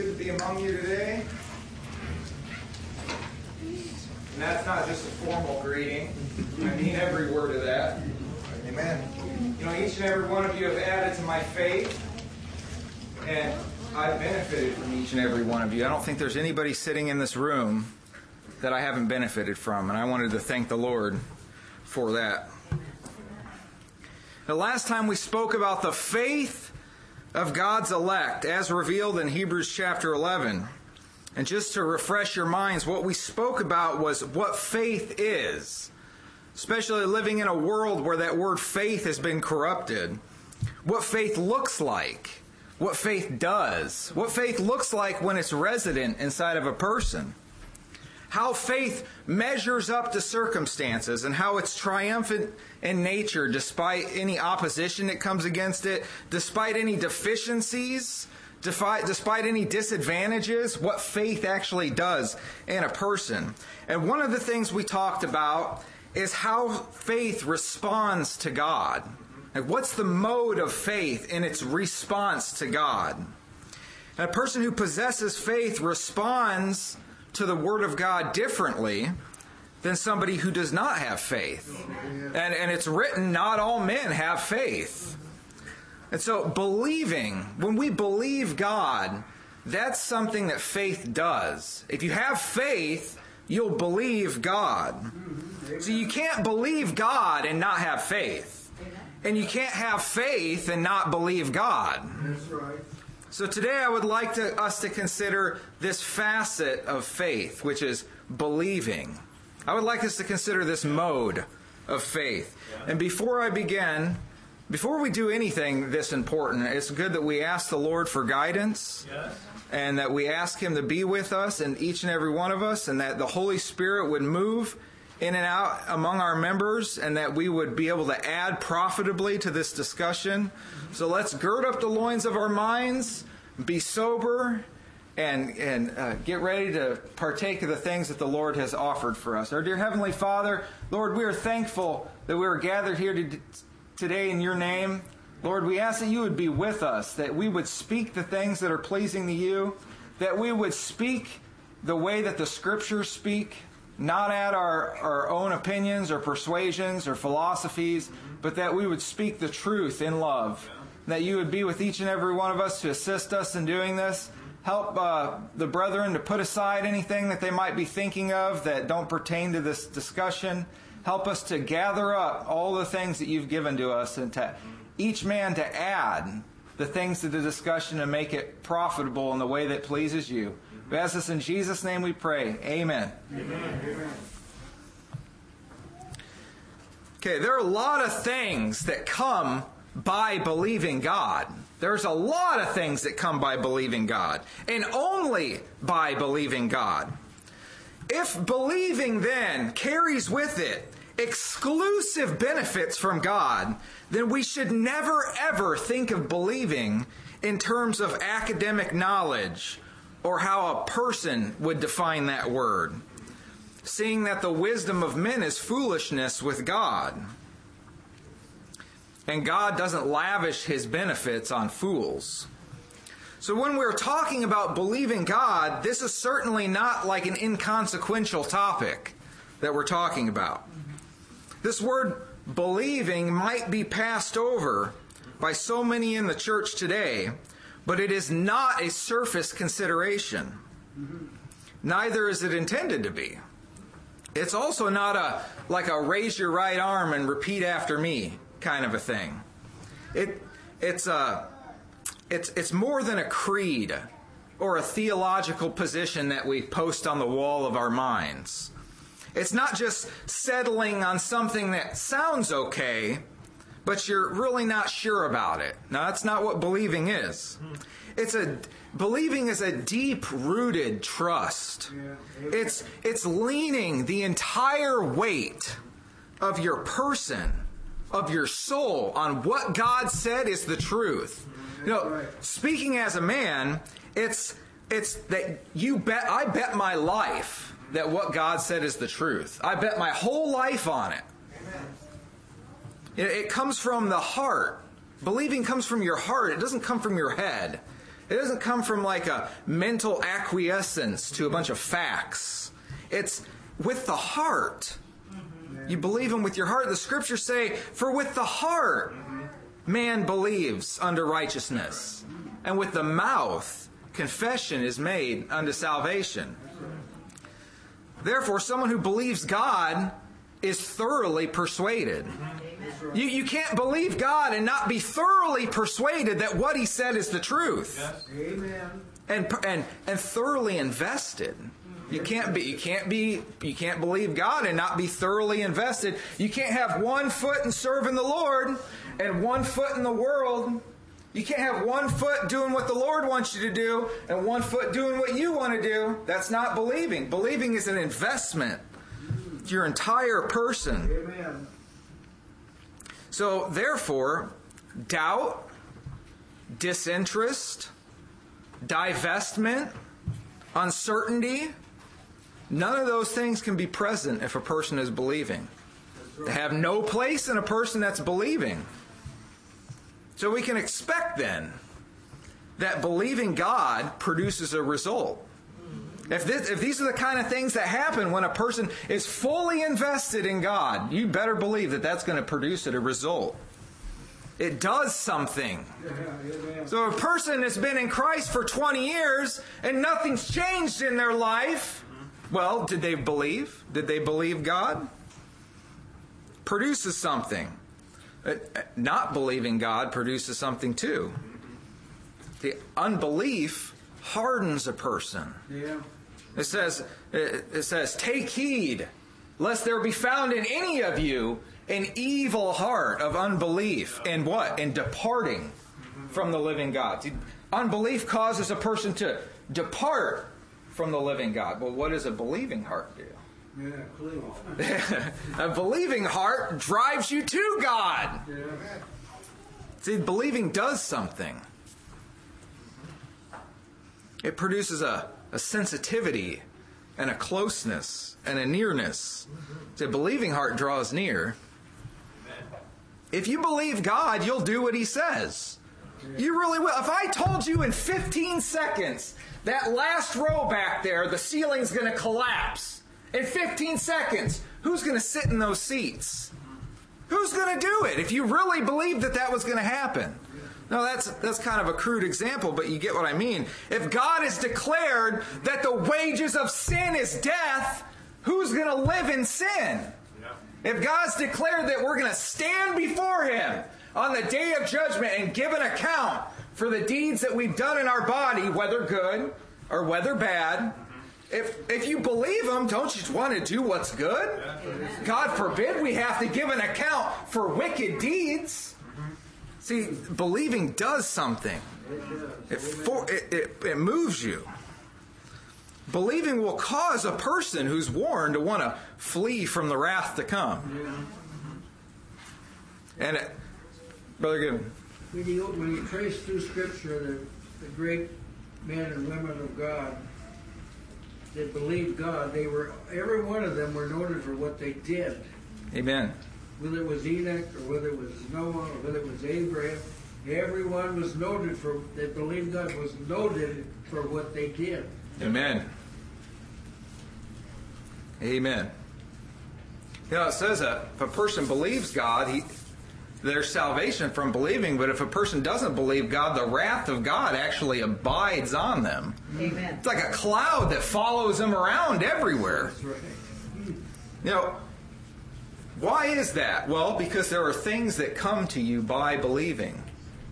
good to be among you today. And that's not just a formal greeting. I mean every word of that. Amen. You know, each and every one of you have added to my faith, and I've benefited from each and every one of you. I don't think there's anybody sitting in this room that I haven't benefited from, and I wanted to thank the Lord for that. The last time we spoke about the faith of God's elect as revealed in Hebrews chapter 11. And just to refresh your minds, what we spoke about was what faith is, especially living in a world where that word faith has been corrupted. What faith looks like, what faith does, what faith looks like when it's resident inside of a person how faith measures up to circumstances and how it's triumphant in nature despite any opposition that comes against it, despite any deficiencies, despite, despite any disadvantages, what faith actually does in a person. And one of the things we talked about is how faith responds to God. Like what's the mode of faith in its response to God? And a person who possesses faith responds to the Word of God differently than somebody who does not have faith. And, and it's written, not all men have faith. And so, believing, when we believe God, that's something that faith does. If you have faith, you'll believe God. So, you can't believe God and not have faith. And you can't have faith and not believe God. That's right. So today I would like to, us to consider this facet of faith, which is believing. I would like us to consider this mode of faith. And before I begin, before we do anything this important, it's good that we ask the Lord for guidance. Yes. And that we ask Him to be with us and each and every one of us, and that the Holy Spirit would move in and out among our members and that we would be able to add profitably to this discussion. So let's gird up the loins of our minds, be sober, and, and uh, get ready to partake of the things that the Lord has offered for us. Our dear Heavenly Father, Lord, we are thankful that we are gathered here to, today in your name. Lord, we ask that you would be with us, that we would speak the things that are pleasing to you, that we would speak the way that the scriptures speak, not at our, our own opinions or persuasions or philosophies, but that we would speak the truth in love. That you would be with each and every one of us to assist us in doing this. Help uh, the brethren to put aside anything that they might be thinking of that don't pertain to this discussion. Help us to gather up all the things that you've given to us and to each man to add the things to the discussion and make it profitable in the way that pleases you. We ask this in Jesus' name we pray. Amen. Amen. Okay, there are a lot of things that come by believing God. There's a lot of things that come by believing God, and only by believing God. If believing then carries with it exclusive benefits from God, then we should never ever think of believing in terms of academic knowledge or how a person would define that word, seeing that the wisdom of men is foolishness with God. And God doesn't lavish his benefits on fools. So when we're talking about believing God, this is certainly not like an inconsequential topic that we're talking about. This word believing might be passed over by so many in the church today but it is not a surface consideration. Neither is it intended to be. It's also not a like a raise your right arm and repeat after me kind of a thing. It it's a it's it's more than a creed or a theological position that we post on the wall of our minds. It's not just settling on something that sounds okay, but you're really not sure about it. Now, that's not what believing is. It's a believing is a deep rooted trust. It's it's leaning the entire weight of your person, of your soul on what God said is the truth. Mm-hmm. You know, speaking as a man, it's it's that you bet I bet my life that what God said is the truth. I bet my whole life on it. It, comes from the heart. Believing comes from your heart. It doesn't come from your head. It doesn't come from like a mental acquiescence to a bunch of facts. It's with the heart. You believe him with your heart. The scriptures say, For with the heart man believes unto righteousness, and with the mouth confession is made unto salvation. Therefore, someone who believes God is thoroughly persuaded. You, you can't believe God and not be thoroughly persuaded that what He said is the truth. Amen. And, and, and thoroughly invested. You can't be you can't be you can't believe God and not be thoroughly invested. You can't have one foot in serving the Lord and one foot in the world. You can't have one foot doing what the Lord wants you to do and one foot doing what you want to do. That's not believing. Believing is an investment. It's your entire person. Amen. So, therefore, doubt, disinterest, divestment, uncertainty, none of those things can be present if a person is believing. They have no place in a person that's believing. So, we can expect then that believing God produces a result. If, this, if these are the kind of things that happen when a person is fully invested in God, you better believe that that's going to produce a result. It does something. So a person has been in Christ for 20 years and nothing's changed in their life, well, did they believe? Did they believe God? Produces something. Uh, uh, Not believing God produces something too. The unbelief hardens a person. Yeah. It says, it says, take heed, lest there be found in any of you an evil heart of unbelief and what? And departing from the living God. See, unbelief causes a person to depart from the living God. Well, what does a believing heart do? Yeah, clean. a believing heart drives you to God. Yeah. See, believing does something. It produces a, a sensitivity and a closeness and a nearness. See, a believing heart draws near. If you believe God, you'll do what He says. You really will. If I told you in 15 seconds that last row back there, the ceiling's going to collapse, in 15 seconds, who's going to sit in those seats? Who's going to do it if you really believe that that was going to happen? No, that's that's kind of a crude example, but you get what I mean. If God has declared that the wages of sin is death, who's going to live in sin? If God's declared that we're going to stand before Him on the day of judgment and give an account for the deeds that we've done in our body, whether good or whether bad, mm-hmm. if, if you believe Him, don't you want to do what's good? God forbid we have to give an account for wicked deeds. See, believing does something. It, for, it, it, it moves you. Believing will cause a person who's warned to want to flee from the wrath to come. And, it, Brother Gibbon, When you, when you trace through Scripture the, the great men and women of God that believed God, they were every one of them were noted for what they did. Amen. Whether it was Enoch or whether it was Noah or whether it was Abraham, everyone was noted for that believed God was noted for what they did. Amen. Amen. You know, it says that if a person believes God, he, there's salvation from believing, but if a person doesn't believe God, the wrath of God actually abides on them. Amen. It's like a cloud that follows them around everywhere. That's right. You know, why is that? Well, because there are things that come to you by believing.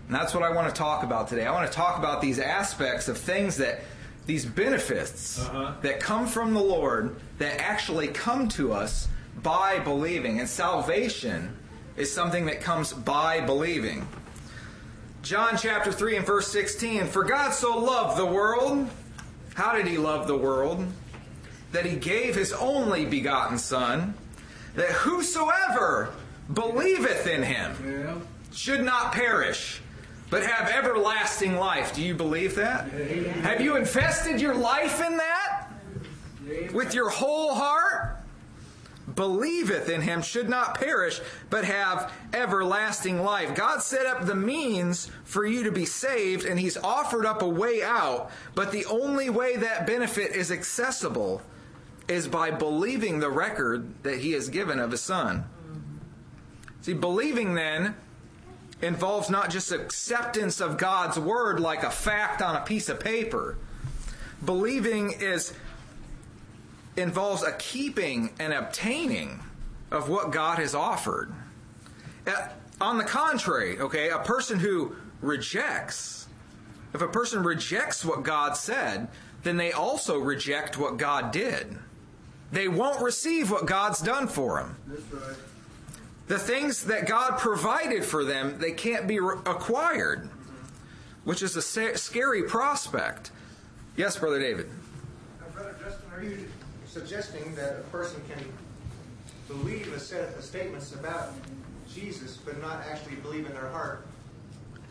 And that's what I want to talk about today. I want to talk about these aspects of things that, these benefits Uh-huh. that come from the Lord that actually come to us by believing. And salvation is something that comes by believing. John chapter 3 and verse 16 For God so loved the world. How did he love the world? That he gave his only begotten Son, that whosoever believeth in him should not perish, but have everlasting life. Do you believe that? Have you invested your life in that? With your whole heart? believeth in him should not perish, but have everlasting life. God set up the means for you to be saved, and he's offered up a way out, but the only way that benefit is accessible is by believing the record that he has given of his son. See, believing then involves not just acceptance of God's word like a fact on a piece of paper. Believing is involves a keeping and obtaining of what God has offered. Uh, on the contrary, okay, a person who rejects, if a person rejects what God said, then they also reject what God did. They won't receive what God's done for them. Right. The things that God provided for them, they can't be re- acquired, which is a sa- scary prospect. Yes, Brother David. Brother Justin, are you suggesting that a person can believe a set of statements about Jesus, but not actually believe in their heart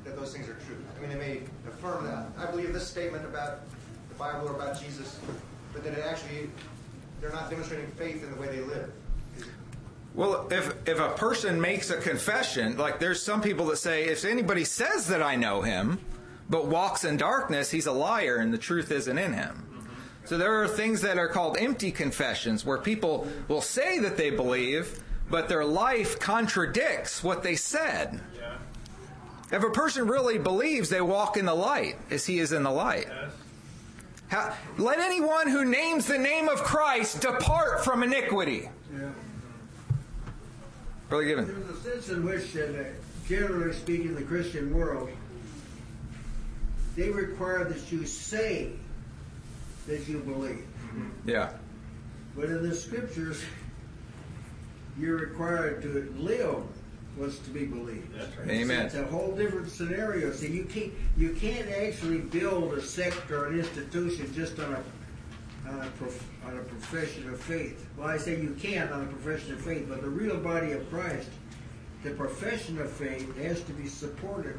that those things are true? I mean, they may affirm that. I believe this statement about the Bible or about Jesus, but that it actually, they're not demonstrating faith in the way they live. Well, if if a person makes a confession, like there's some people that say, if anybody says that I know him, but walks in darkness, he's a liar and the truth isn't in him. So there are things that are called empty confessions where people will say that they believe, but their life contradicts what they said. If a person really believes they walk in the light as he is in the light. How, let anyone who names the name of Christ depart from iniquity. Yeah. Brother Given. There's a sense in which, uh, generally speaking, the Christian world, they require that you say that you believe. Yeah. But in the scriptures, you're required to live what's to be believed. That's right. Amen. It's a whole different scenario. See, you can't you can't actually build a sect or an institution just on a on a, prof, on a profession of faith. Well, I say you can on a profession of faith, but the real body of Christ, the profession of faith has to be supported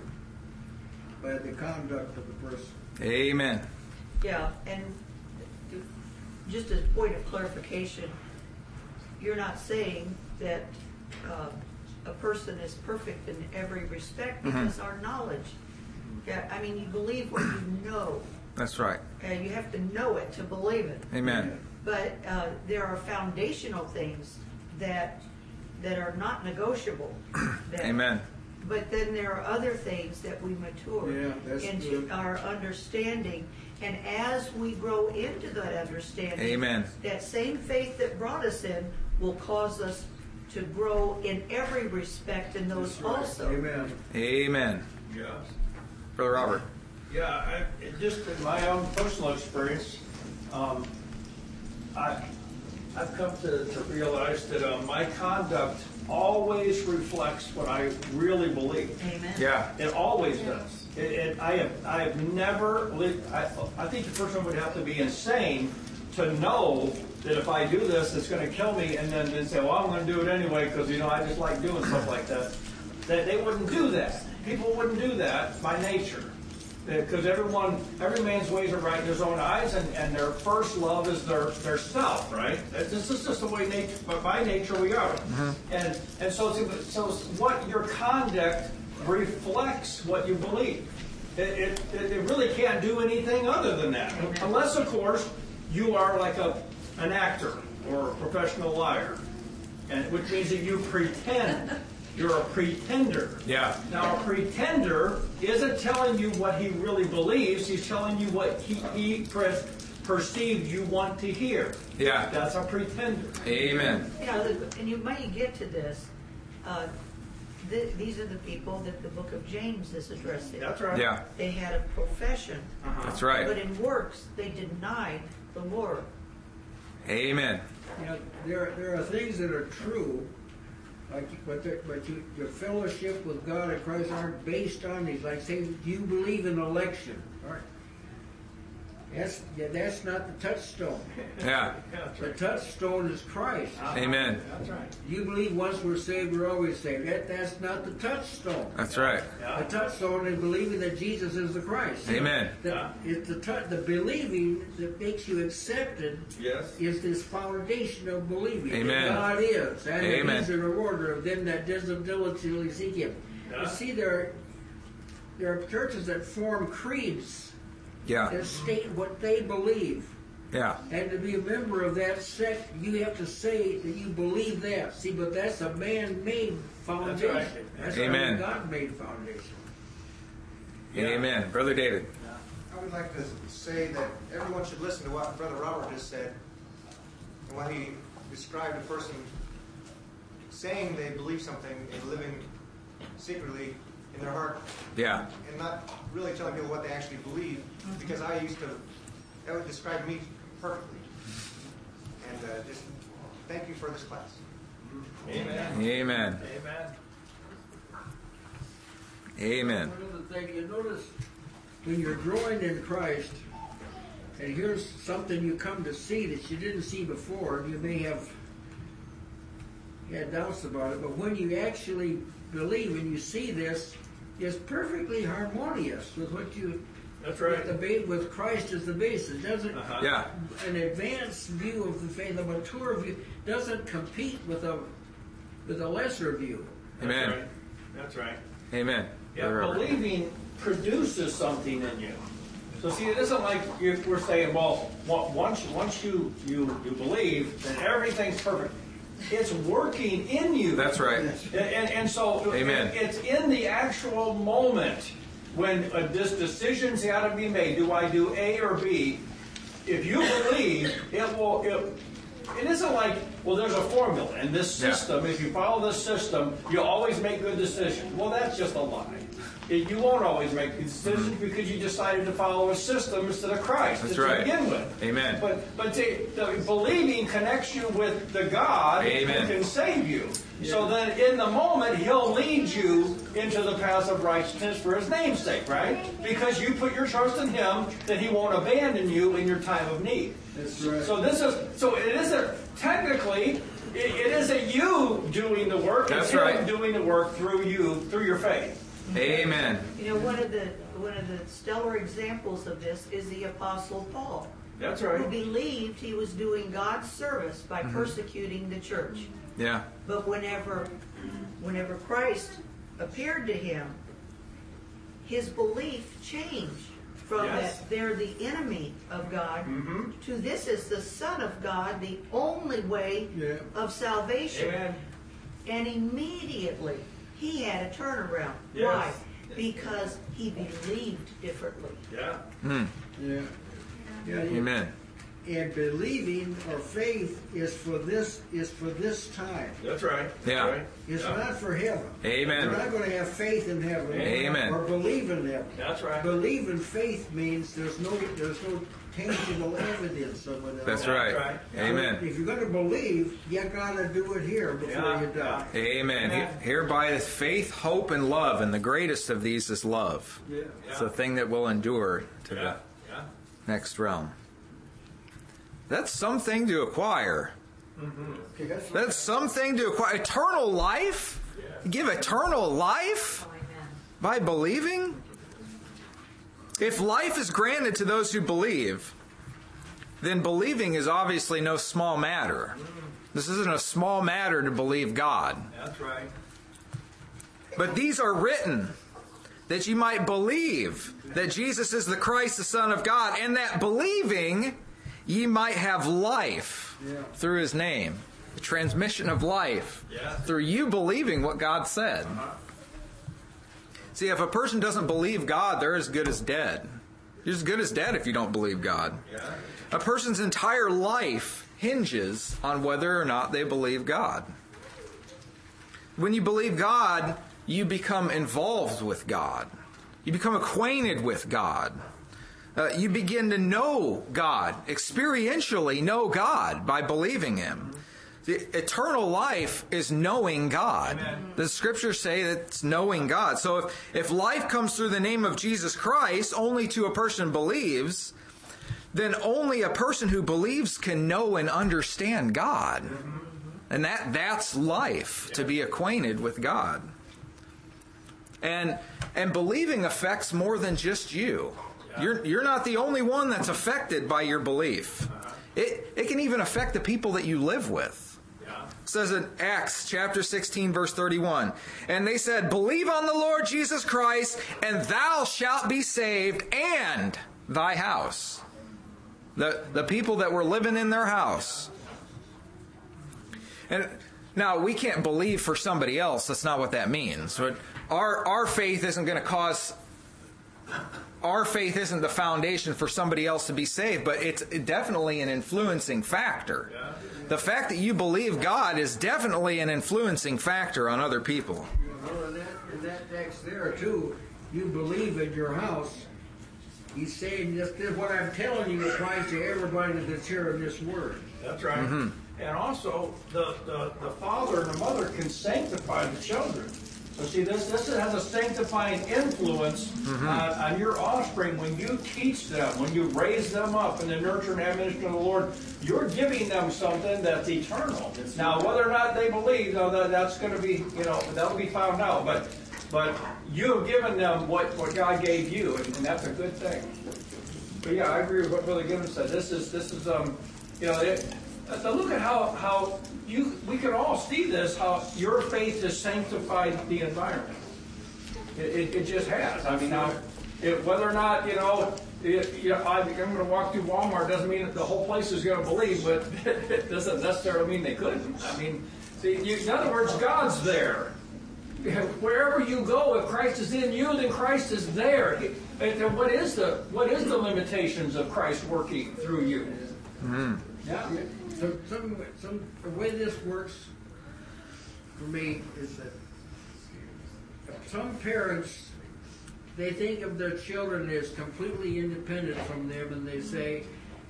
by the conduct of the person. Amen. Yeah, and just a point of clarification, you're not saying that uh, a person is perfect in every respect Mm-hmm. because our knowledge, yeah, I mean, you believe what you know, That's right. and you have to know it to believe it. Amen. But uh, there are foundational things that that are not negotiable. that- Amen. But then there are other things that we mature Yeah, into good. our understanding. And as we grow into that understanding, Amen. that same faith that brought us in will cause us to grow in every respect in those also. Amen. Amen. Yeah. Brother Robert. Yeah, I, just in my own personal experience, um, I, I've come to, to realize that uh, my conduct always reflects what I really believe. Amen. Yeah. It always does. It, it, I have I have never lived. I, I think the person would have to be insane to know that if I do this, it's going to kill me, and then, then say, "Well, I'm going to do it anyway because you know I just like doing stuff like that." That they wouldn't do that. People wouldn't do that by nature. Eh, because everyone, every man's ways are right in his own eyes, and, and their first love is their, their self, right? This is just the way nature, but by nature we are. Mm-hmm. And and so so what your conduct reflects what you believe. It, it, it really can't do anything other than that, unless of course you are like a an actor or a professional liar, and which means that you pretend. You're a pretender. Yeah. Now, a pretender isn't telling you what he really believes. He's telling you what he, he per- perceived you want to hear. Yeah. That's a pretender. Amen. Yeah, the- and you may get to this. Uh, th- these are the people that the book of James is addressing. That's right. Yeah. They had a profession, That's right. but in works they denied the Lord. Amen. You know, there, there are things that are true, like, but, the- but you, your fellowship with God and Christ aren't based on these. Like, say, do you believe in election, all right? That's yeah, that's not the touchstone. Yeah. That's The touchstone is Christ. Uh-huh. Amen. That's right. You believe once we're saved, we're always saved. That, that's not the touchstone. That's right. The touchstone is believing that Jesus is the Christ. Amen. The, Yeah. it's the, tou- the believing that makes you accepted Yes. is this foundation of believing Amen. that God is, and Amen. that He's a rewarder of them that diligently seek Him. Yeah. You see, there, there are churches that form creeds Yeah. that state what they believe. Yeah. And to be a member of that sect, you have to say that you believe that. See, but that's a man-made foundation. right. That's Amen. not a God-made foundation. Amen. Brother David. I would like to say that everyone should listen to what Brother Robert just said and when he described a person saying they believe something and living secretly in their heart Yeah. and not really telling people what they actually believe because I used to, that would describe me perfectly. And uh, just thank you for this class. Amen. Amen. Amen. Amen. One other thing, you notice when you're growing in Christ, and here's something you come to see that you didn't see before, and you may have had doubts about it, but when you actually believe and you see this, it's perfectly harmonious with what you That's with right. the ba- with Christ as the basis. Doesn't Uh-huh. Yeah. an advanced view of the faith, a mature view, doesn't compete with a with a lesser view. That's Amen. right. That's right. Amen. Yeah, Brother Robert. believing produces something in you. So see, it isn't like if we're saying, well, on- once once you you you believe, then everything's perfect. It's working in you. That's right. And, and, and so Amen. it's in the actual moment when uh, this decision's got to be made. Do I do A or B? If you believe, it will. It, it isn't like, well, there's a formula in this Yeah. system. If you follow this system, you always make good decisions. Well, that's just a lie. It- You won't always make good decisions because you decided to follow a system instead of Christ That's to right. begin with. Amen. But but the, the believing connects you with the God Amen. who can save you. So then in the moment he'll lead you into the path of righteousness for his name's sake, right? Because you put your trust in him that he won't abandon you in your time of need. That's right. So this is so it isn't technically it, it isn't you doing the work, That's it's him right. doing the work through you, through your faith. Amen. You know, one of the one of the stellar examples of this is the Apostle Paul, That's right. who believed he was doing God's service by persecuting the church. Yeah. But whenever, whenever Christ appeared to him, his belief changed from Yes. that they're the enemy of God Mhm. to this is the Son of God, the only way Yeah. of salvation. Amen. And immediately he had a turnaround. Yes. Why? Because he believed differently. Yeah. Hmm. Yeah. Yeah. you- Amen. And believing or faith is for this is for this time. That's right. That's Yeah. right. It's Yeah. not for heaven. Amen. We're not going to have faith in heaven. Amen. Or believe in heaven. That's right. Believe in faith means there's no there's no tangible evidence of it. That's all. right. right. Amen. If you're going to believe, you got to do it here before Yeah, you die. Amen. He- Hereby is faith, hope, and love, and the greatest of these is love. Yeah. It's the thing that will endure to Yeah. the Yeah. next realm. That's something to acquire. Mm-hmm. Okay, that's That's something to acquire. Eternal life? Give eternal life oh, by believing? If life is granted to those who believe, then believing is obviously no small matter. This isn't a small matter to believe God. That's right. But these are written that you might believe that Jesus is the Christ, the Son of God, and that believing ye might have life Yeah. through his name. The transmission of life Yeah. through you believing what God said. Uh-huh. See, if a person doesn't believe God, they're as good as dead. You're as good as dead if you don't believe God. Yeah. A person's entire life hinges on whether or not they believe God. When you believe God, you become involved with God. You become acquainted with God. Uh, you begin to know God, experientially know God by believing Him. The eternal life is knowing God. Amen. The scriptures say that it's knowing God. So if, if life comes through the name of Jesus Christ only to a person believes, then only a person who believes can know and understand God. Mm-hmm. And that that's life to be acquainted with God. And and believing affects more than just you. You're you're not the only one that's affected by your belief. Uh-huh. It it can even affect the people that you live with. It says in Acts chapter 16 verse 31, and they said, "Believe on the Lord Jesus Christ, and thou shalt be saved and thy house." The the people that were living in their house. And now we can't believe for somebody else. That's not what that means. But our our faith isn't going to cause our faith isn't the foundation for somebody else to be saved, but it's definitely an influencing factor. The fact that you believe God is definitely an influencing factor on other people. Well, in that, in that text there too, you believe in your house. He's saying this, this what I'm telling you applies to everybody that's hearing this word. That's right. Mm-hmm. And also, the, the, the father and the mother can sanctify the children. So see, this this has a sanctifying influence on, on your offspring when you teach them, when you raise them up in the nurture and admonition of the Lord. You're giving them something that's eternal. Now, whether or not they believe, that, that's going to be, you know, that'll be found out. But but you have given them what, what God gave you, and, and that's a good thing. But yeah, I agree with what Brother Gibbons said. This is this is um, you know, it, uh, look at how how you we can all see this how your faith has sanctified the environment. It, it, it just has. I mean, now it, whether or not you know. It, you know, I, I'm going to walk through Walmart doesn't mean that the whole place is going to believe, but it doesn't necessarily mean they couldn't. I mean, see, you, in other words, God's there. Wherever you go, if Christ is in you, then Christ is there. And what is the what is the limitations of Christ working through you? Yeah. So some, some, the way this works for me is that some parents, they think of their children as completely independent from them and they say,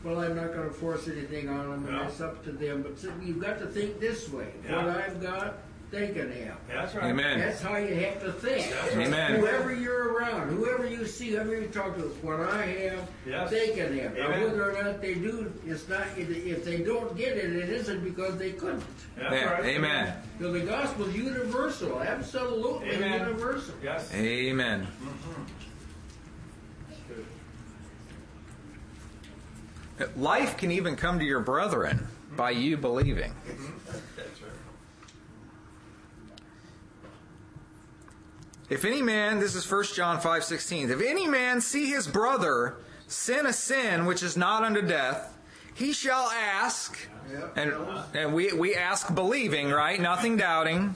well, I'm not gonna force anything on them and Yeah. it's up to them, but you've got to think this way. Yeah. What I've got, they can have. That's right. Amen. That's how you have to think. That's right. Amen. Whoever you're around, whoever you see, whoever you talk to, what I have, Yes. they can have. Now, whether or not they do, it's not. If they don't get it, it isn't because they couldn't. That's Yeah, right. amen. So the gospel's universal, absolutely Amen. universal. Yes. Amen. Mm-hmm. Life can even come to your brethren by you believing. Mm-hmm. That's right. If any man, this is 1 John 5 16, if any man see his brother sin a sin which is not unto death, he shall ask, and, and we, we ask believing, right? Nothing doubting.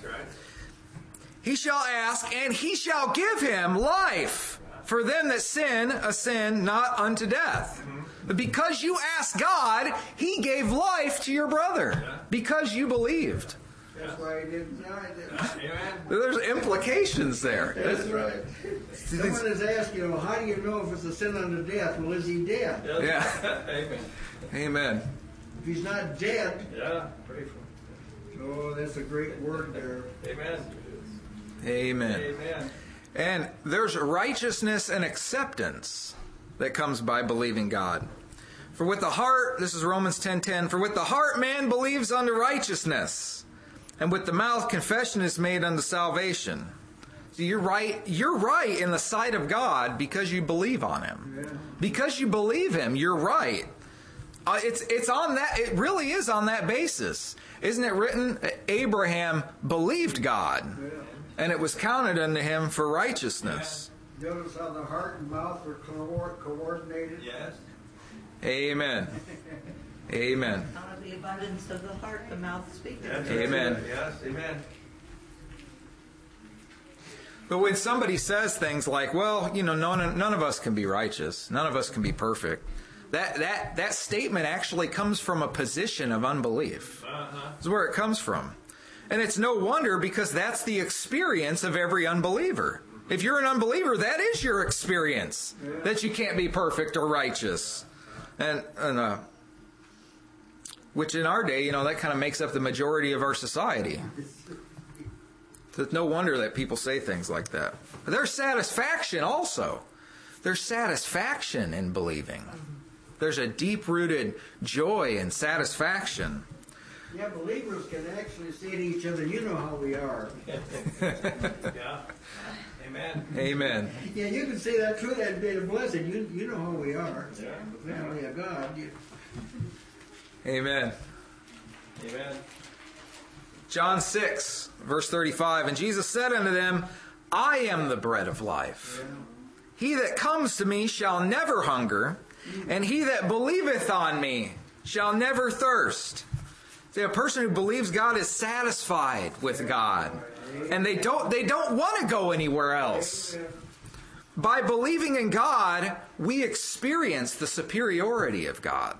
He shall ask, and he shall give him life for them that sin a sin not unto death. But because you asked God, he gave life to your brother because you believed. That's why he didn't die. Then. Amen. There's implications there. That's right. Someone has asked, you know, how do you know if it's a sin unto death? Well, is he dead? Yeah. Amen. Amen. If he's not dead, Yeah. Pray for him. oh, that's a great word there. Amen. Amen. Amen. And there's righteousness and acceptance that comes by believing God. For with the heart, this is Romans 10:10, for with the heart man believes unto righteousness, and with the mouth confession is made unto salvation. So you're right, you're right in the sight of God because you believe on him. Because you believe him, you're right. Uh, it's it's on that it really is on that basis. Isn't it written Abraham believed God and it was counted unto him for righteousness. Notice how the heart and mouth are co- coordinated. Yes. Amen. Amen. Out of the abundance of the heart, the mouth speaketh. Yes. Amen. Yes. Amen. But when somebody says things like, "Well, you know, none, none of us can be righteous. None of us can be perfect," that that that statement actually comes from a position of unbelief. Uh-huh. That's where it comes from, and it's no wonder because that's the experience of every unbeliever. If you're an unbeliever, that is your experience that you can't be perfect or righteous, and and uh, which in our day, you know, that kind of makes up the majority of our society. So it's no wonder that people say things like that. But there's satisfaction also. There's satisfaction in believing. there's a deep rooted joy and satisfaction. Yeah, believers can actually say to each other, "You know how we are." Yeah. Amen. Amen. Yeah, you can say that true. That'd be a blessing. You you know how we are. Yeah. The family of God. You, Amen. Amen. John 6, verse 35. And Jesus said unto them, I am the bread of life. He that comes to me shall never hunger, and he that believeth on me shall never thirst. See, a person who believes God is satisfied with God, and they don't they don't want to go anywhere else. By believing in God, we experience the superiority of God.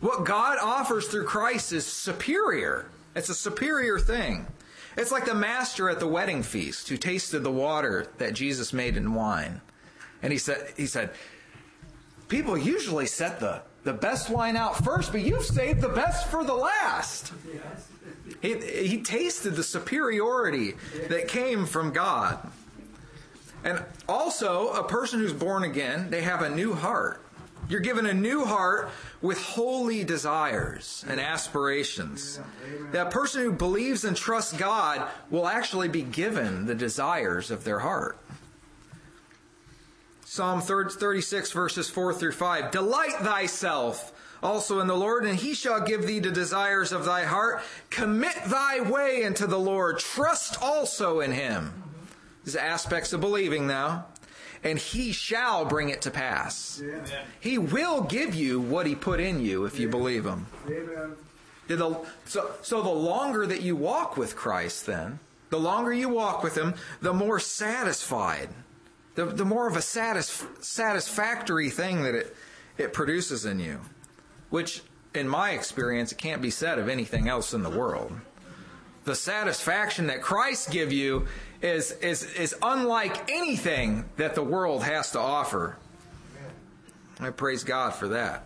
What God offers through Christ is superior. It's a superior thing. It's like the master at the wedding feast who tasted the water that Jesus made in wine. And he said, he said, people usually set the, the best wine out first, but you've saved the best for the last. He, he tasted the superiority that came from God. And also, a person who's born again, they have a new heart. You're given a new heart with holy desires and aspirations. That person who believes and trusts God will actually be given the desires of their heart. Psalm 36, verses 4 through 5. Delight thyself also in the Lord, and he shall give thee the desires of thy heart. Commit thy way unto the Lord. Trust also in him. These aspects of believing now. And he shall bring it to pass. yeah. He will give you what he put in you if you believe him. Amen. So, so the longer that you walk with Christ, then, the longer you walk with him, the more satisfied, the, the more of a satis, satisfactory thing that it, it produces in you. Which, in my experience, it can't be said of anything else in the world. The satisfaction that Christ give you is, is, is unlike anything that the world has to offer. I praise God for that.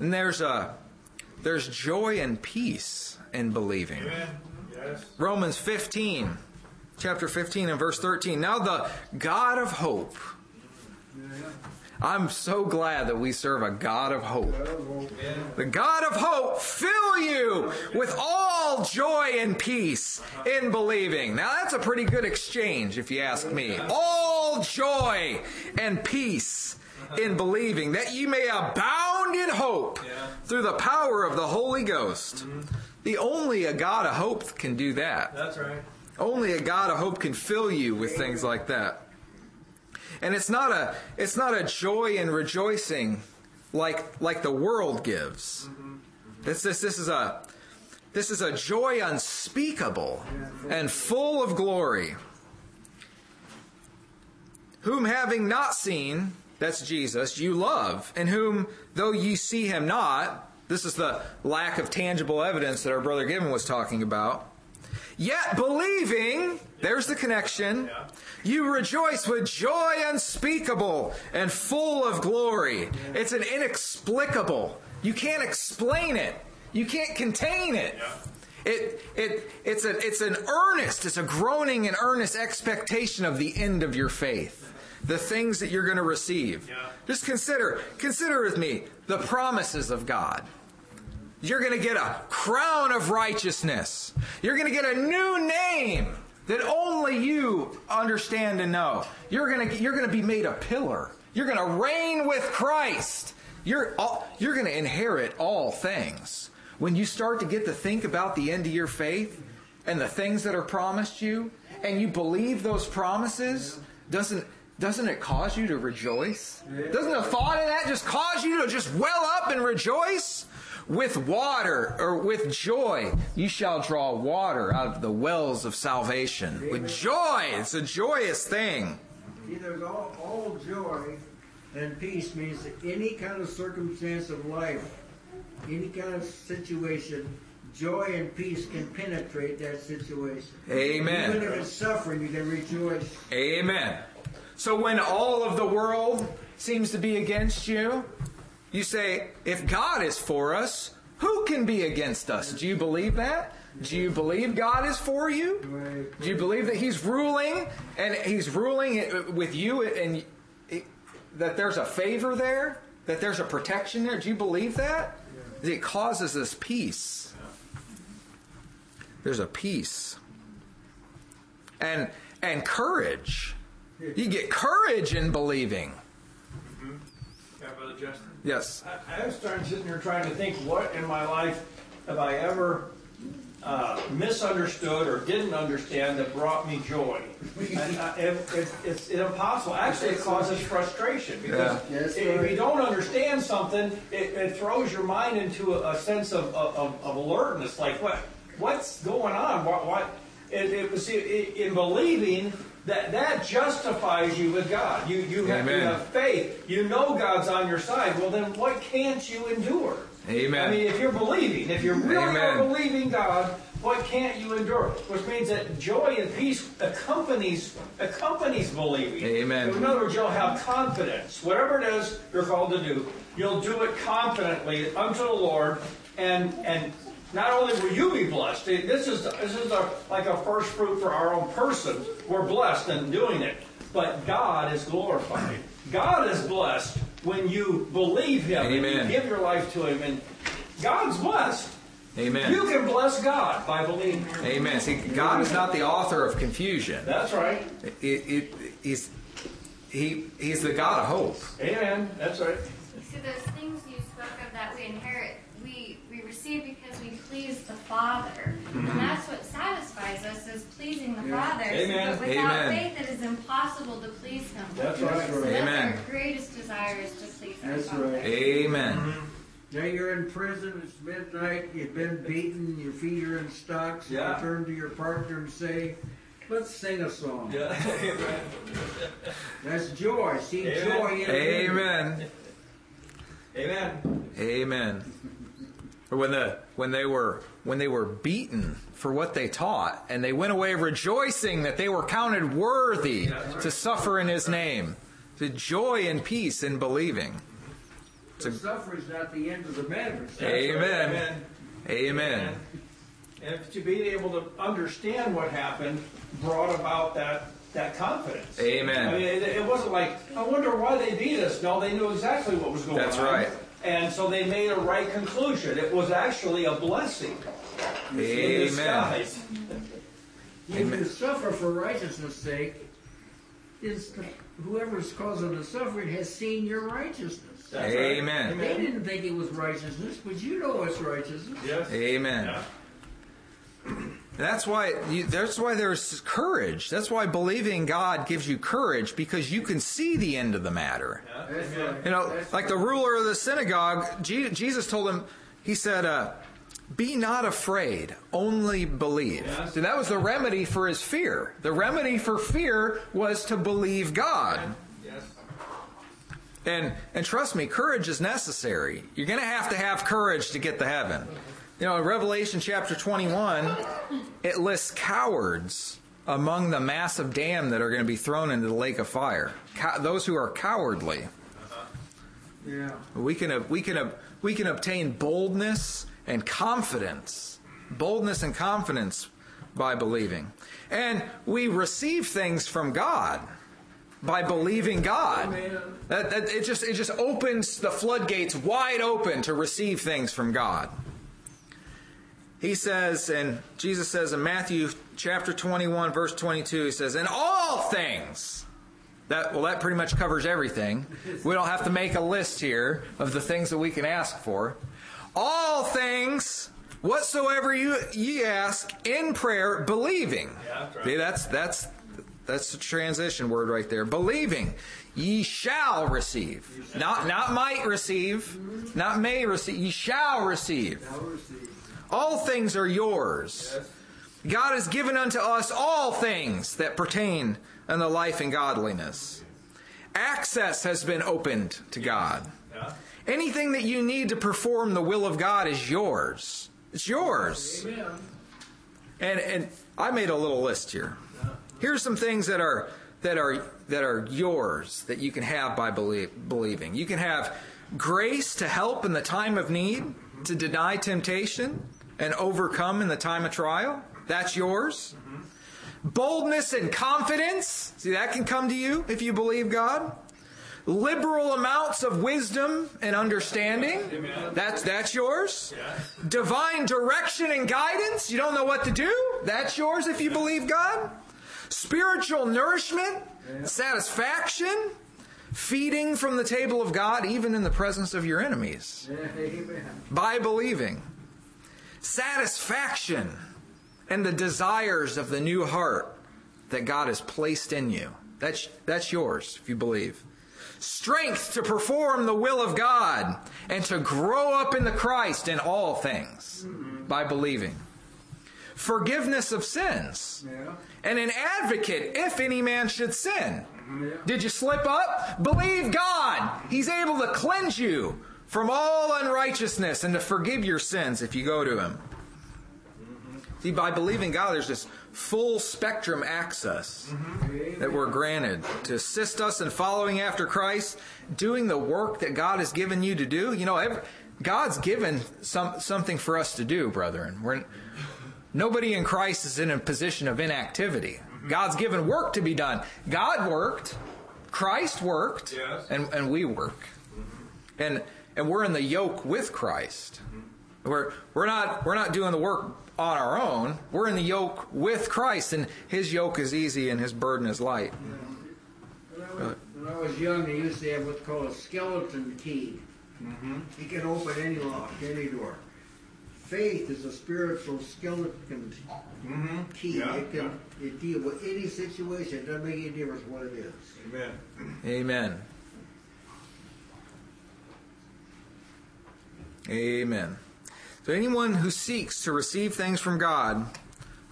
And there's a there's joy and peace in believing. Yes. Romans 15, chapter 15 and verse 13. Now the God of hope. I'm so glad that we serve a God of hope. The God of hope fill you with all joy and peace in believing. Now that's a pretty good exchange if you ask me. All joy and peace in believing that you may abound in hope through the power of the Holy Ghost. The only a God of hope can do that. That's right. Only a God of hope can fill you with things like that. And it's not a it's not a joy and rejoicing like like the world gives. This this this is a this is a joy unspeakable and full of glory. Whom having not seen, that's Jesus, you love, and whom though ye see him not, this is the lack of tangible evidence that our brother Given was talking about. Yet believing, there's the connection, you rejoice with joy unspeakable and full of glory. It's an inexplicable. You can't explain it. You can't contain it. It, it, it's, a, it's an earnest, it's a groaning and earnest expectation of the end of your faith. The things that you're going to receive. Just consider, consider with me the promises of God. You're going to get a crown of righteousness. You're going to get a new name that only you understand and know. You're going to, you're going to be made a pillar. You're going to reign with Christ. You're, all, you're going to inherit all things. When you start to get to think about the end of your faith and the things that are promised you, and you believe those promises, doesn't, doesn't it cause you to rejoice? Doesn't the thought of that just cause you to just well up and rejoice? With water or with joy, you shall draw water out of the wells of salvation. With joy, it's a joyous thing. See, there's all, all joy and peace means that any kind of circumstance of life, any kind of situation, joy and peace can penetrate that situation. Amen. Even if it's suffering, you can rejoice. Amen. So when all of the world seems to be against you, you say, if God is for us, who can be against us? Do you believe that? Do you believe God is for you? Do you believe that He's ruling and He's ruling with you and that there's a favor there? that there's a protection there? Do you believe that? It causes us peace. There's a peace. And and courage. You get courage in believing. Yeah, Brother Justin. Yes. I, I was starting sitting here trying to think what in my life have I ever uh, misunderstood or didn't understand that brought me joy. and, uh, it, it, it's impossible. Actually, it causes frustration because Yeah. That's if, if you don't understand something, it, it throws your mind into a, a sense of, of, of alertness. Like what what's going on? What what? It, it was it, in believing that that justifies you with God. You you have, you have faith. You know God's on your side. Well, then what can't you endure? Amen. I mean, if you're believing, if you really are Amen. believing God, what can't you endure? Which means that joy and peace accompanies accompanies believing. Amen. In other words, you'll have confidence. Whatever it is you're called to do, you'll do it confidently unto the Lord, and and not only will you be blessed. This is this is a, like a first fruit for our own person. We're blessed in doing it, but God is glorified. God is blessed when you believe Him and you give your life to Him, and God's blessed. Amen. You can bless God by believing. Amen. See, God is not the author of confusion. That's right. It, it, he's, he, he's the God of hope. Amen. That's right. You see, those things you spoke of that we inherit, we, we receive because we please the Father. And mm-hmm. that's what satisfies us, is pleasing the Father. Amen. But without Amen. faith, it is impossible to please Him. That's right. So Amen. that's our greatest desire is to please our That's Father. right. Amen. Mm-hmm. Now you're in prison, it's midnight, you've been beaten, your feet are in stocks. Yeah. You turn to your partner and say, let's sing a song. Yeah. That's joy. See Amen. joy in it. Amen. Amen. Amen. Or when the when they were when they were beaten for what they taught, and they went away rejoicing that they were counted worthy to suffer in His name. to joy and peace in believing. To So is not the end of the matter. Right. Amen. Amen. Amen. And to be able to understand what happened brought about that that confidence. Amen. I mean, it, it wasn't like I wonder why they beat us. No, they knew exactly what was going That's on. That's right. And so they made a right conclusion. It was actually a blessing in Amen. disguise. If you suffer for righteousness' sake, is the, whoever's causing the suffering has seen your righteousness. That's right. Amen. They didn't think it was righteousness, but you know it's righteousness. Yes. Amen. Yeah. That's why you, that's why there's courage. That's why believing God gives you courage because you can see the end of the matter. You know, like the ruler of the synagogue, Jesus told him, he said, uh, "Be not afraid, only believe." Yes. So that was the remedy for his fear. The remedy for fear was to believe God. Yes. And and trust me, courage is necessary. You're going to have to have courage to get to heaven. You know, in Revelation chapter 21, it lists cowards among the massive dam that are going to be thrown into the lake of fire. Cow- those who are cowardly. Yeah. We can we can we can obtain boldness and confidence, boldness and confidence by believing, and we receive things from God by believing God. That, that it just it just opens the floodgates wide open to receive things from God. He says, and Jesus says in Matthew chapter 21, verse 22, he says, In all things, that, well, that pretty much covers everything. We don't have to make a list here of the things that we can ask for. All things, whatsoever you ye ask in prayer, believing. Yeah, that's right. See, that's that's that's the transition word right there. Believing, ye shall receive. Not not might receive, not may receive. Ye shall receive. Now receive. All things are yours. God has given unto us all things that pertain unto life and godliness. Access has been opened to God. Yeah. Anything that you need to perform the will of God is yours. It's yours. Amen. And and I made a little list here. Here's some things that are that are that are yours that you can have by believe, believing. You can have grace to help in the time of need, to deny temptation and overcome in the time of trial. That's yours. Boldness and confidence. See that can come to you if you believe God. liberal amounts of wisdom and understanding. That's that's yours. Divine direction and guidance. You don't know what to do. That's yours if you believe God. Spiritual nourishment, satisfaction, feeding from the table of God, even in the presence of your enemies, Amen. by believing. Satisfaction and the desires of the new heart that God has placed in you. That's, that's yours if you believe. Strength to perform the will of God and to grow up in the Christ in all things by believing. Forgiveness of sins Yeah. and an advocate if any man should sin. Mm-hmm, yeah. Did you slip up? Believe God. He's able to cleanse you from all unrighteousness and to forgive your sins if you go to Him. See, by believing God, there's this full spectrum access that we're granted to assist us in following after Christ, doing the work that God has given you to do. You know, every, God's given some, something for us to do, brethren. We're, nobody in Christ is in a position of inactivity. God's given work to be done. God worked, Christ worked, Yes. and, and we work. And and we're in the yoke with Christ. We're we're not we're not doing the work on our own. We're in the yoke with Christ, and His yoke is easy and His burden is light. When I was, when I was young, they used to have what's called a skeleton key. Mm-hmm. You can open any lock, any door. Faith is a spiritual skeleton mm-hmm. key. Yeah, it can it deal with any situation. It doesn't make any difference what it is. Amen. Amen. Amen. So anyone who seeks to receive things from God,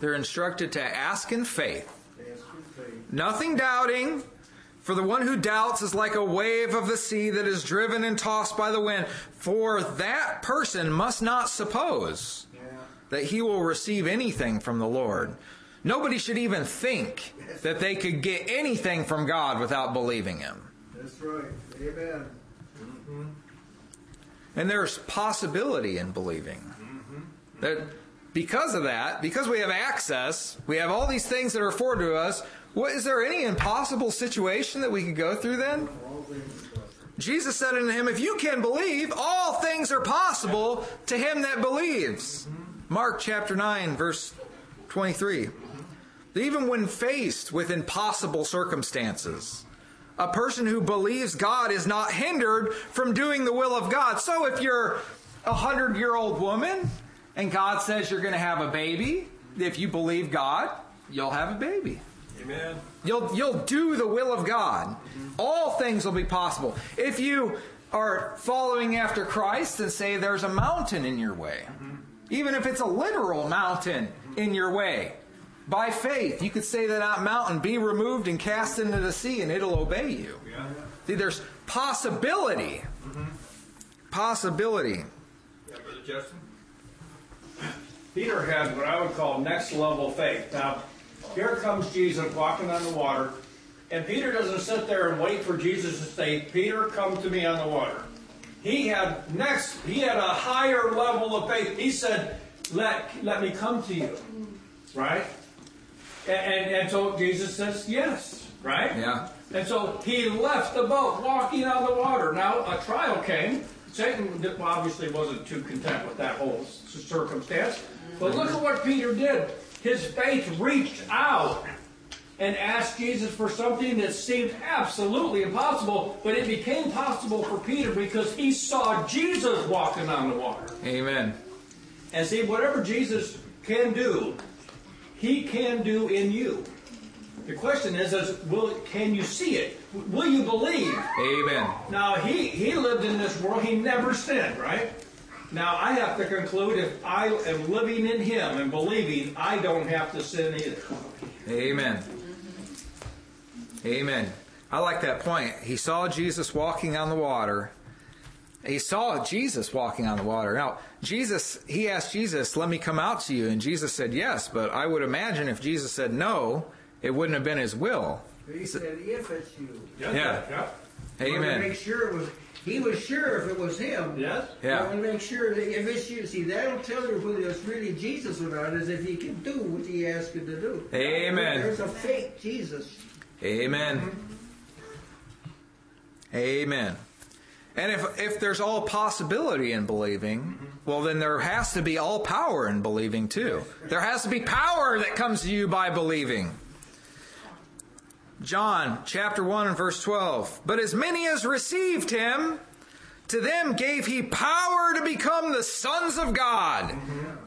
they're instructed to ask in faith, That's good faith. nothing doubting. For the one who doubts is like a wave of the sea that is driven and tossed by the wind. For that person must not suppose that he will receive anything from the Lord. Nobody should even think that they could get anything from God without believing Him. That's right. Amen. Mm-hmm. And there's possibility in believing. That because of that, because we have access, we have all these things that are afforded to us. What is there any impossible situation that we could go through then? Jesus said unto him, If you can believe, all things are possible to him that believes. Mark chapter 9, verse 23. Even when faced with impossible circumstances, a person who believes God is not hindered from doing the will of God. So if you're a hundred year old woman and God says you're going to have a baby, if you believe God, you'll have a baby. Amen. You'll you'll do the will of God. Mm-hmm. All things will be possible. If you are following after Christ and say there's a mountain in your way, mm-hmm. even if it's a literal mountain mm-hmm. in your way, by faith you could say to that mountain, be removed and cast into the sea, and it'll obey you. Yeah. See, there's possibility. Mm-hmm. Possibility. Yeah, Brother Justin? Peter had what I would call next level faith. Now, here comes Jesus walking on the water, and Peter doesn't sit there and wait for Jesus to say, Peter, come to me on the water. He had next, he had a higher level of faith. He said, Let, let me come to you. Right? And, and, so Jesus says, Yes. Right? Yeah. And so he left the boat, walking on the water. Now a trial came. Satan obviously wasn't too content with that whole circumstance. But look at what Peter did. His faith reached out and asked Jesus for something that seemed absolutely impossible, but it became possible for Peter because he saw Jesus walking on the water. Amen. And see, whatever Jesus can do, he can do in you. The question is, is will, can you see it? Will you believe? Amen. Now, he, he lived in this world, he never sinned, right? Now, I have to conclude if I am living in him and believing, I don't have to sin either. Amen. Amen. I like that point. He saw Jesus walking on the water. He saw Jesus walking on the water. Now, Jesus, he asked Jesus, let me come out to you. And Jesus said yes, but I would imagine if Jesus said no, it wouldn't have been his will. He said, if it's you. Yeah. yeah. I want to Amen. make sure it was. He was sure if it was him. Yes? Yeah. I want to make sure that if it's you. See, that'll tell you whether it's really Jesus or not, is if he can do what he asked him to do. Amen. There's a fake Jesus. Amen. Mm-hmm. Amen. And if, if there's all possibility in believing, well, then there has to be all power in believing too. There has to be power that comes to you by believing. John chapter 1 and verse 12. But as many as received him, to them gave he power to become the sons of God,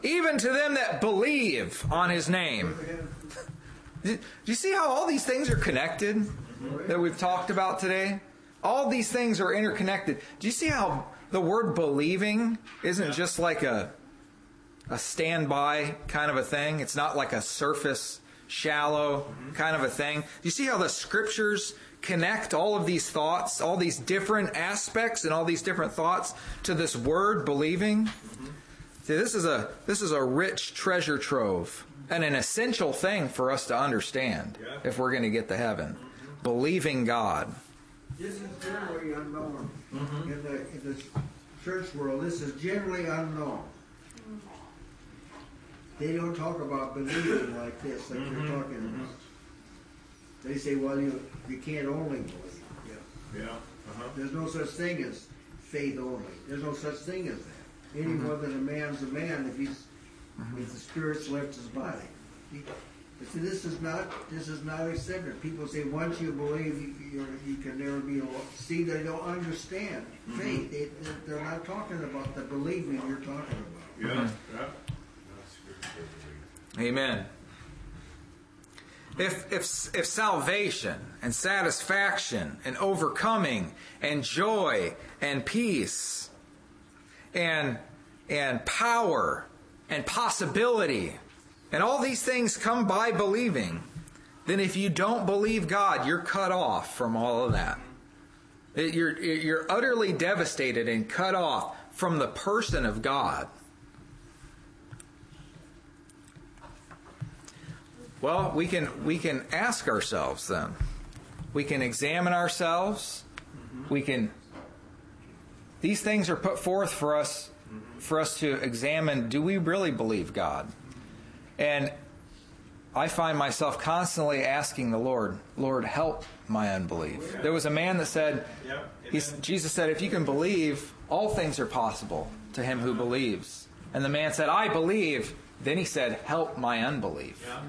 even to them that believe on his name. Do you see how all these things are connected that we've talked about today? All these things are interconnected. Do you see how the word believing isn't just like a a standby kind of a thing? It's not like a surface shallow mm-hmm. kind of a thing. Do you see how the scriptures connect all of these thoughts, all these different aspects and all these different thoughts to this word believing? Mm-hmm. See, this is a this is a rich treasure trove and an essential thing for us to understand if we're going to get to heaven. Mm-hmm. Believing God. This is generally unknown mm-hmm. in the in the church world. This is generally unknown. They don't talk about believing like this, like you're mm-hmm. talking about. Mm-hmm. They say, "Well, you you can't only believe." Yeah. Yeah. Uh-huh. There's no such thing as faith only. There's no such thing as that. Any more than a man's a man if he's if the spirit's left his body. He- see, this is not this is not accepted. People say once you believe, you, you're, can never be alone. See, they don't understand mm-hmm. faith. They, they're not talking about the believing you're talking about. Yeah. Yeah. Amen. If, if, if salvation and satisfaction and overcoming and joy and peace and, and power and possibility and all these things come by believing, then if you don't believe God, you're cut off from all of that. It- You're, you're utterly devastated and cut off from the person of God. Well, we can we can ask ourselves then. We can examine ourselves. We can these things are put forth for us for us to examine do we really believe God? And I find myself constantly asking the Lord, Lord, help my unbelief. There was a man that said, Yeah. he's, Jesus said, if you can believe, all things are possible to him who believes. And the man said, I believe. Then he said, help my unbelief. Yeah.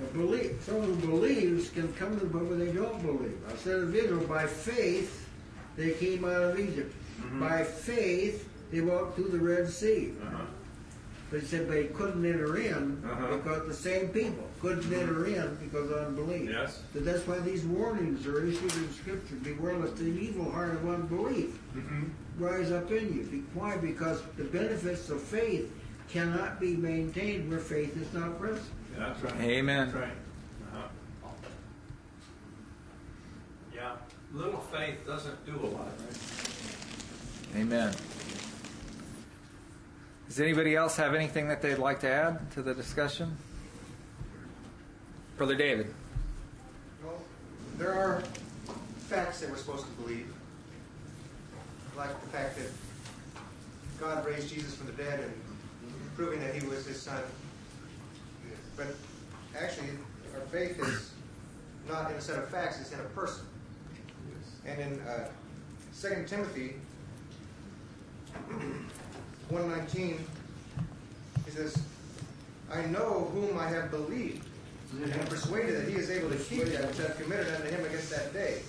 A belief, someone who believes can come to the point where they don't believe. I said a video, by faith they came out of Egypt. By faith they walked through the Red Sea. Uh-huh. But he said, but he couldn't enter in Uh-huh. because the same people couldn't enter in because of unbelief. Yes. So that's why these warnings are issued in Scripture. Beware lest the evil heart of unbelief rise up in you. Be quiet because the benefits of faith cannot be maintained where faith is not present. Yeah, that's right. Amen. That's right. Uh-huh. Yeah. Little faith doesn't do a lot, right? Amen. Does anybody else have anything that they'd like to add to the discussion? Brother David. Well, there are facts that we're supposed to believe, like the fact that God raised Jesus from the dead and proving that He was His Son. But actually, our faith is not in a set of facts; it's in a person. And in uh, 2 Timothy 1:19, he says, "I know whom I have believed." and am persuaded that he is able to keep that which I've committed unto him against that day.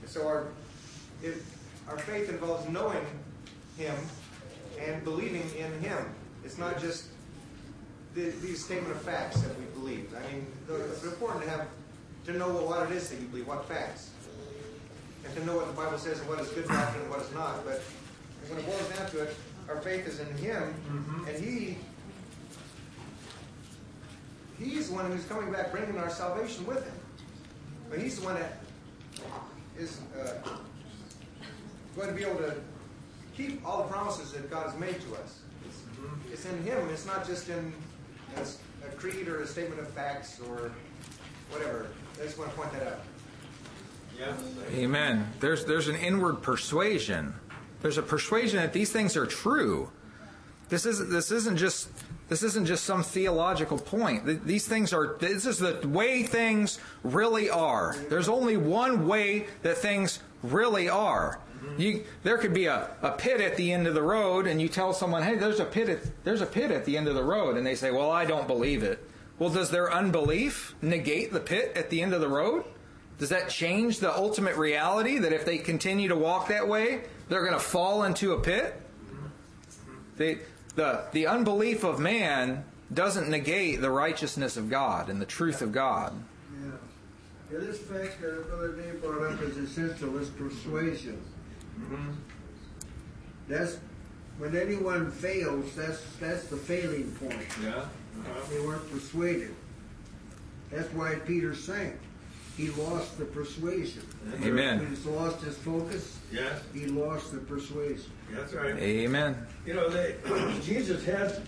And so our it, our faith involves knowing him and believing in him. It's not just the, statement of facts that we believe. I mean, it's important to have to know what it is that you believe, what facts, and to know what the Bible says and what is good doctrine and what is not. But when it boils down to it, our faith is in him, and he He's the one who's coming back, bringing our salvation with him. But he's the one that is uh, going to be able to keep all the promises that God has made to us. It's in him. It's not just in a, a creed or a statement of facts or whatever. I just want to point that out. Yeah. Amen. There's there's an inward persuasion. There's a persuasion that these things are true. This isn't this isn't just This isn't just some theological point. These things are, this is the way things really are. There's only one way that things really are. You, there could be a, a pit at the end of the road, and you tell someone, hey, there's a, pit at, there's a pit at the end of the road, and they say, well, I don't believe it. Well, does their unbelief negate the pit at the end of the road? Does that change the ultimate reality that if they continue to walk that way, they're going to fall into a pit? They, the, the unbelief of man doesn't negate the righteousness of God and the truth of God. Yeah. Yeah, this fact that Brother Dave brought up is essential, is persuasion. Mm-hmm. That's, when anyone fails, that's, that's the failing point. Yeah. They weren't persuaded. That's why Peter sank. He lost the persuasion. Amen. He's lost his focus. Yes. He lost the persuasion. That's right. Amen. You know, they, Jesus had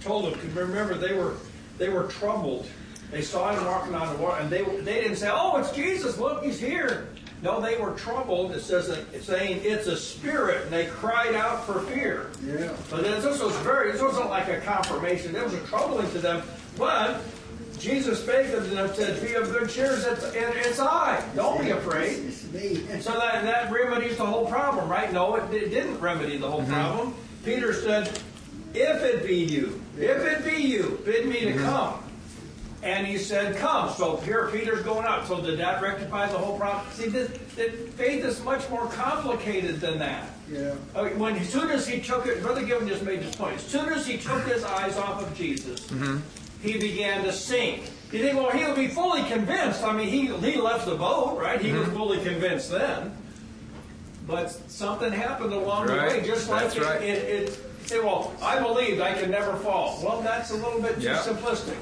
told them. Remember, they were they were troubled. They saw him walking on the water, and they they didn't say, "Oh, it's Jesus! Look, he's here." No, they were troubled. It says that it's saying it's a spirit, and they cried out for fear. Yeah. But this was very. This wasn't like a confirmation. It was troubling to them, but. Jesus spake unto them and said, Be of good cheer, it's, it's I. Don't be afraid. So that, that remedies the whole problem, right? No, it, it didn't remedy the whole mm-hmm. problem. Peter said, If it be you, if it be you, bid me to mm-hmm. come. And he said, Come. So here Peter's going out. So did that rectify the whole problem? See, this, that faith is much more complicated than that. Yeah. When as soon as he took it, Brother Given just made this point. As soon as he took his eyes off of Jesus, mm-hmm. He began to sink. You think, well, he'll be fully convinced. I mean, he he left the boat, right? He was mm-hmm. fully convinced then. But something happened along the way, just like That's it, right. it, it. Say, well, I believed I could never fall. Well, that's a little bit too Yeah. simplistic.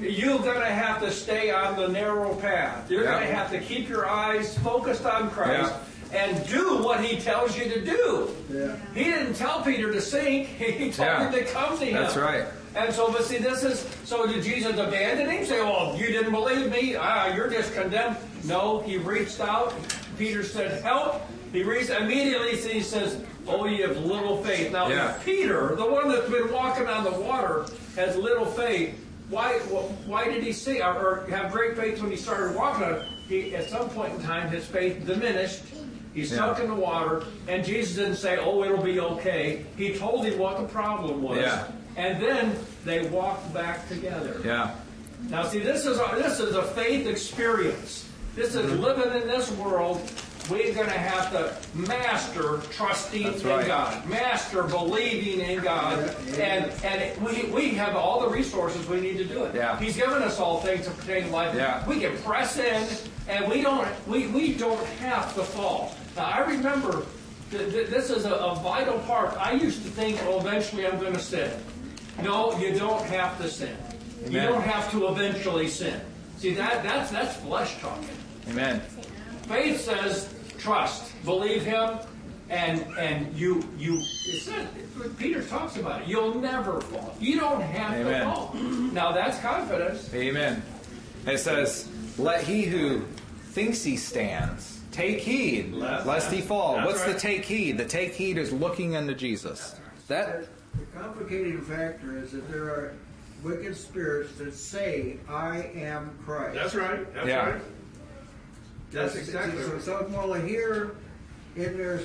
You're going to have to stay on the narrow path. You're Yeah. going to have to keep your eyes focused on Christ and do what He tells you to do. Yeah. He didn't tell Peter to sink. He told Yeah. him to come to him. That's right. And so, but see, this is so. Did Jesus abandon him? Say, "Well, you didn't believe me. Ah, you're just condemned." No, he reached out. Peter said, "Help!" He reached immediately. He says, "Oh, you have little faith." Now, Yeah. Peter, the one that's been walking on the water, has little faith. Why? Why did he say or, or have great faith when he started walking on it? He, at some point in time, his faith diminished. He sunk Yeah. in the water, and Jesus didn't say, "Oh, it'll be okay." He told him what the problem was. Yeah. And then they walked back together. Yeah. Now, see, this is a, this is a faith experience. This is Mm-hmm. living in this world. We're going to have to master trusting That's in right. God, master believing in God, and and we we have all the resources we need to do it. Yeah. He's given us all things to pertain to life. Yeah. We can press in, and we don't we, we don't have to fall. Now, I remember th- th- this is a, a vital part. I used to think, well, eventually I'm going to sin. No, you don't have to sin. You don't have to eventually sin. See that that's that's flesh talking. Amen. Faith says trust, believe him, and and you you it said Peter talks about it. You'll never fall. You don't have Amen. to fall. Now that's confidence. Amen. It says, Let he who thinks he stands take heed, Lest- lest he fall. That's What's the take heed? The take heed is looking unto Jesus. That The complicating factor is that there are wicked spirits that say, I am Christ. That's right. That's Yeah. right. That's See, exactly So right. some will hear in their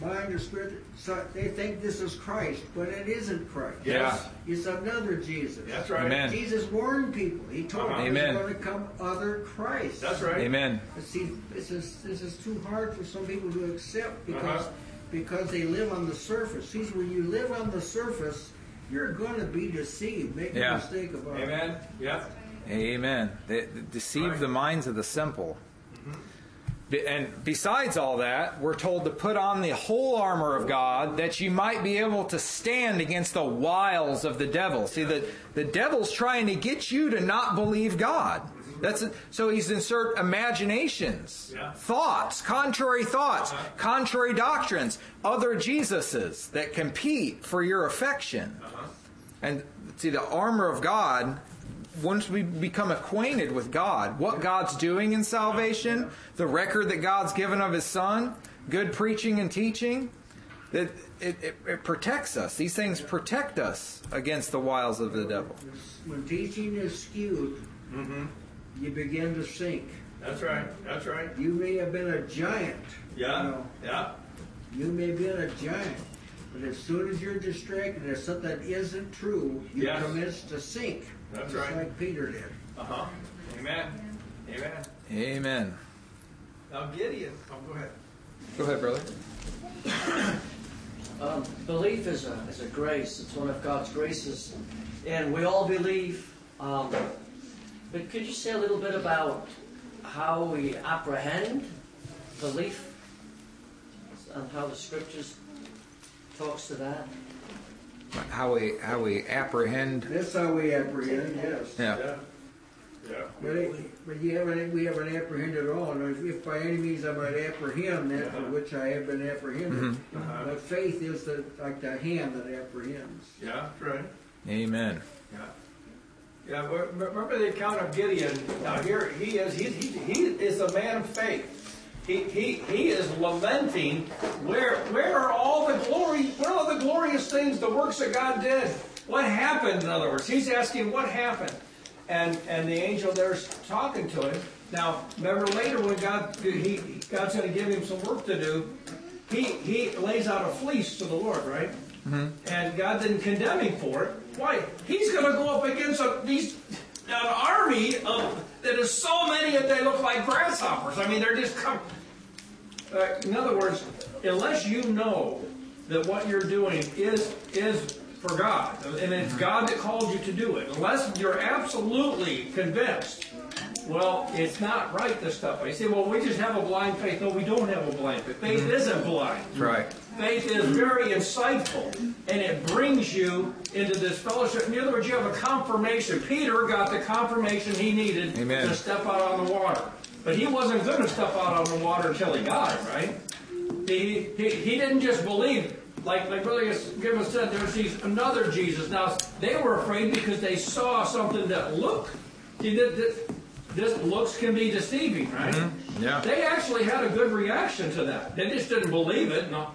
mind or spirit, so they think this is Christ, but it isn't Christ. Yes. It's another Jesus. That's right. Amen. Jesus warned people. He told Uh-huh. them Amen. there's going to come other Christ. That's right. Amen. But see, this is this is too hard for some people to accept because Uh-huh. Because they live on the surface. See, when you live on the surface, you're going to be deceived. Make Yeah. no mistake about it. Amen. Yeah. Amen. They, they deceive Right. the minds of the simple. Mm-hmm. Be- And besides all that, we're told to put on the whole armor of God that you might be able to stand against the wiles of the devil. See, the, the devil's trying to get you to not believe God. That's so he's insert imaginations, Yeah. thoughts, contrary thoughts, uh-huh. contrary doctrines, other Jesuses that compete for your affection. Uh-huh. And see, the armor of God, once we become acquainted with God, what God's doing in salvation, the record that God's given of His Son, good preaching and teaching, It, it, it, it protects us. These things protect us against the wiles of the devil. When teaching is skewed, mm-hmm. You begin to sink. That's right. That's right. You may have been a giant. you know. Yeah. You may have been a giant. But as soon as you're distracted, there's something that isn't true, you Yes. commence to sink. That's just right. like Peter did. Uh huh. Amen. Amen. Amen. Now Gideon. Oh, go ahead. Go ahead, brother. Um, belief is a, is a grace. It's one of God's graces. And we all believe. Um, but could you say a little bit about how we apprehend belief and how the scriptures talks to that? How we how we apprehend. That's how we apprehend, yes. Yeah. Yeah. Yeah. But, it, but you haven't, we haven't apprehended at all. And if, if by any means I might apprehend that for which I have been apprehended. Uh-huh. But faith is the, like the hand that apprehends. Yeah. That's right. Amen. Yeah. Yeah, remember the account of Gideon. Now here he is. He, he, he is a man of faith. He, he, he is lamenting where where are all the glory? Where are the glorious things, the works that God did? What happened? In other words, he's asking what happened, and and the angel there's talking to him. Now remember later when God he God's going to give him some work to do. He he lays out a fleece to the Lord, right? Mm-hmm. and God didn't condemn him for it. Why? He's going to go up against a, these an army of that is so many that they look like grasshoppers. I mean, they're just come. Uh, in other words, unless you know that what you're doing is is for God, and it's God that called you to do it, unless you're absolutely convinced. Well, it's not right, this stuff. I say, well, we just have a blind faith. No, we don't have a blind faith. Faith mm-hmm. isn't blind. Right. Faith is very insightful, and it brings you into this fellowship. In other words, you have a confirmation. Peter got the confirmation he needed Amen. to step out on the water. But he wasn't going to step out on the water until he got it, right? He, he, he didn't just believe. Like, like Brother Gibbons said, there's these, another Jesus. Now, they were afraid because they saw something that looked. This, looks can be deceiving, right? Mm-hmm. Yeah. They actually had a good reaction to that. They just didn't believe it. No,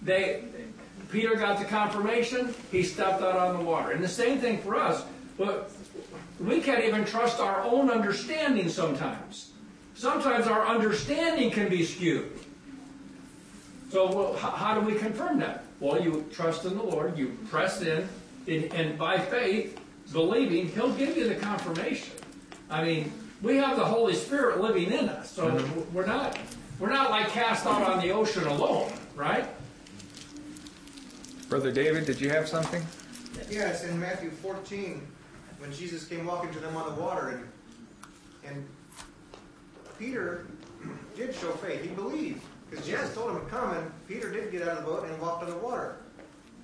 they. Peter got the confirmation. He stepped out on the water, and the same thing for us. But we can't even trust our own understanding sometimes. Sometimes our understanding can be skewed. So, well, how, how do we confirm that? Well, you trust in the Lord. You press in, in, and by faith, believing, He'll give you the confirmation. I mean, we have the Holy Spirit living in us, so mm-hmm. we're not we're not like cast out on the ocean alone, right? Brother David, did you have something? Yes, in Matthew 14 when Jesus came walking to them on the water, and and Peter did show faith. He believed because Jesus told him to come, and Peter did get out of the boat and walked on the water.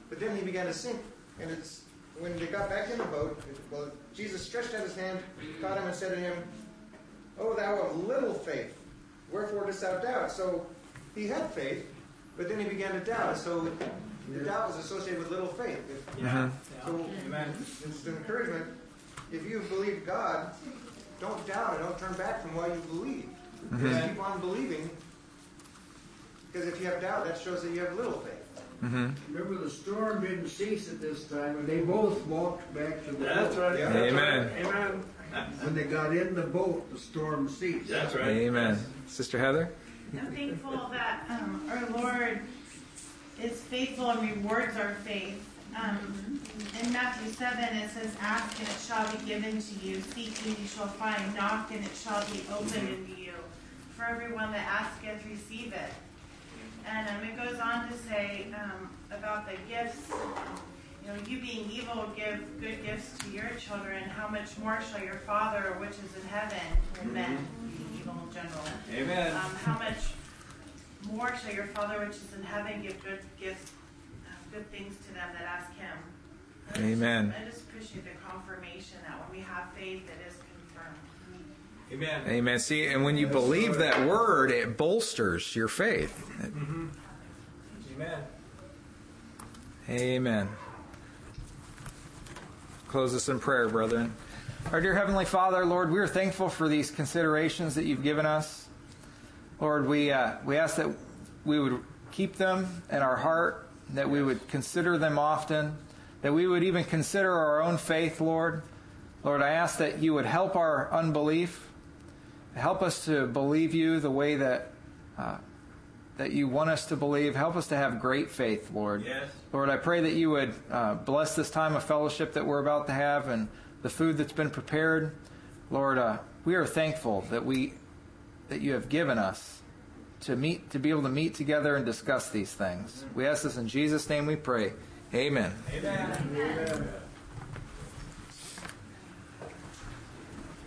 But then he began to sink, and it's when they got back in the boat. Well, Jesus stretched out his hand, caught him, and said to him, "Oh, thou of little faith, wherefore dost thou doubt?" So he had faith, but then he began to doubt. So the doubt was associated with little faith. If, Yeah. Uh-huh. so, Amen. it's an encouragement. If you believe God, don't doubt it. Don't turn back from what you believe. Just uh-huh. keep on believing. Because if you have doubt, that shows that you have little faith. Uh-huh. Remember, the storm didn't cease at this time, and they both walked back to the That's boat. right. Yeah. Amen. Amen. When they got in the boat, the storm ceased. That's right. Amen. Sister Heather? I'm thankful that um, our Lord is faithful and rewards our faith. Um, in Matthew 7, it says, Ask and it shall be given to you. Seek and you shall find. Knock and it shall be opened unto you. For everyone that asketh, receive it. And um, it goes on to say um, about the gifts. You know, you being evil give good gifts to your children. How much more shall your Father, which is in heaven, or men being evil in general, Amen. um, how much more shall your Father which is in heaven give good gifts, uh, good things to them that ask Him? I just- Amen. I just appreciate the confirmation that when we have faith, it is confirmed. Amen. Amen. See, and when you believe that word, it bolsters your faith. Amen. Amen. Close us in prayer, brethren. Our dear Heavenly Father, Lord, we are thankful for these considerations that you've given us. Lord, we, uh, we ask that we would keep them in our heart, that we would consider them often, that we would even consider our own faith, Lord. Lord, I ask that you would help our unbelief, help us to believe you the way that uh, that you want us to believe. Help us to have great faith, Lord. Yes. Lord, I pray that you would uh, bless this time of fellowship that we're about to have and the food that's been prepared. Lord, uh, we are thankful that we that you have given us to meet to be able to meet together and discuss these things. We ask this in Jesus' name we pray. Amen. Amen.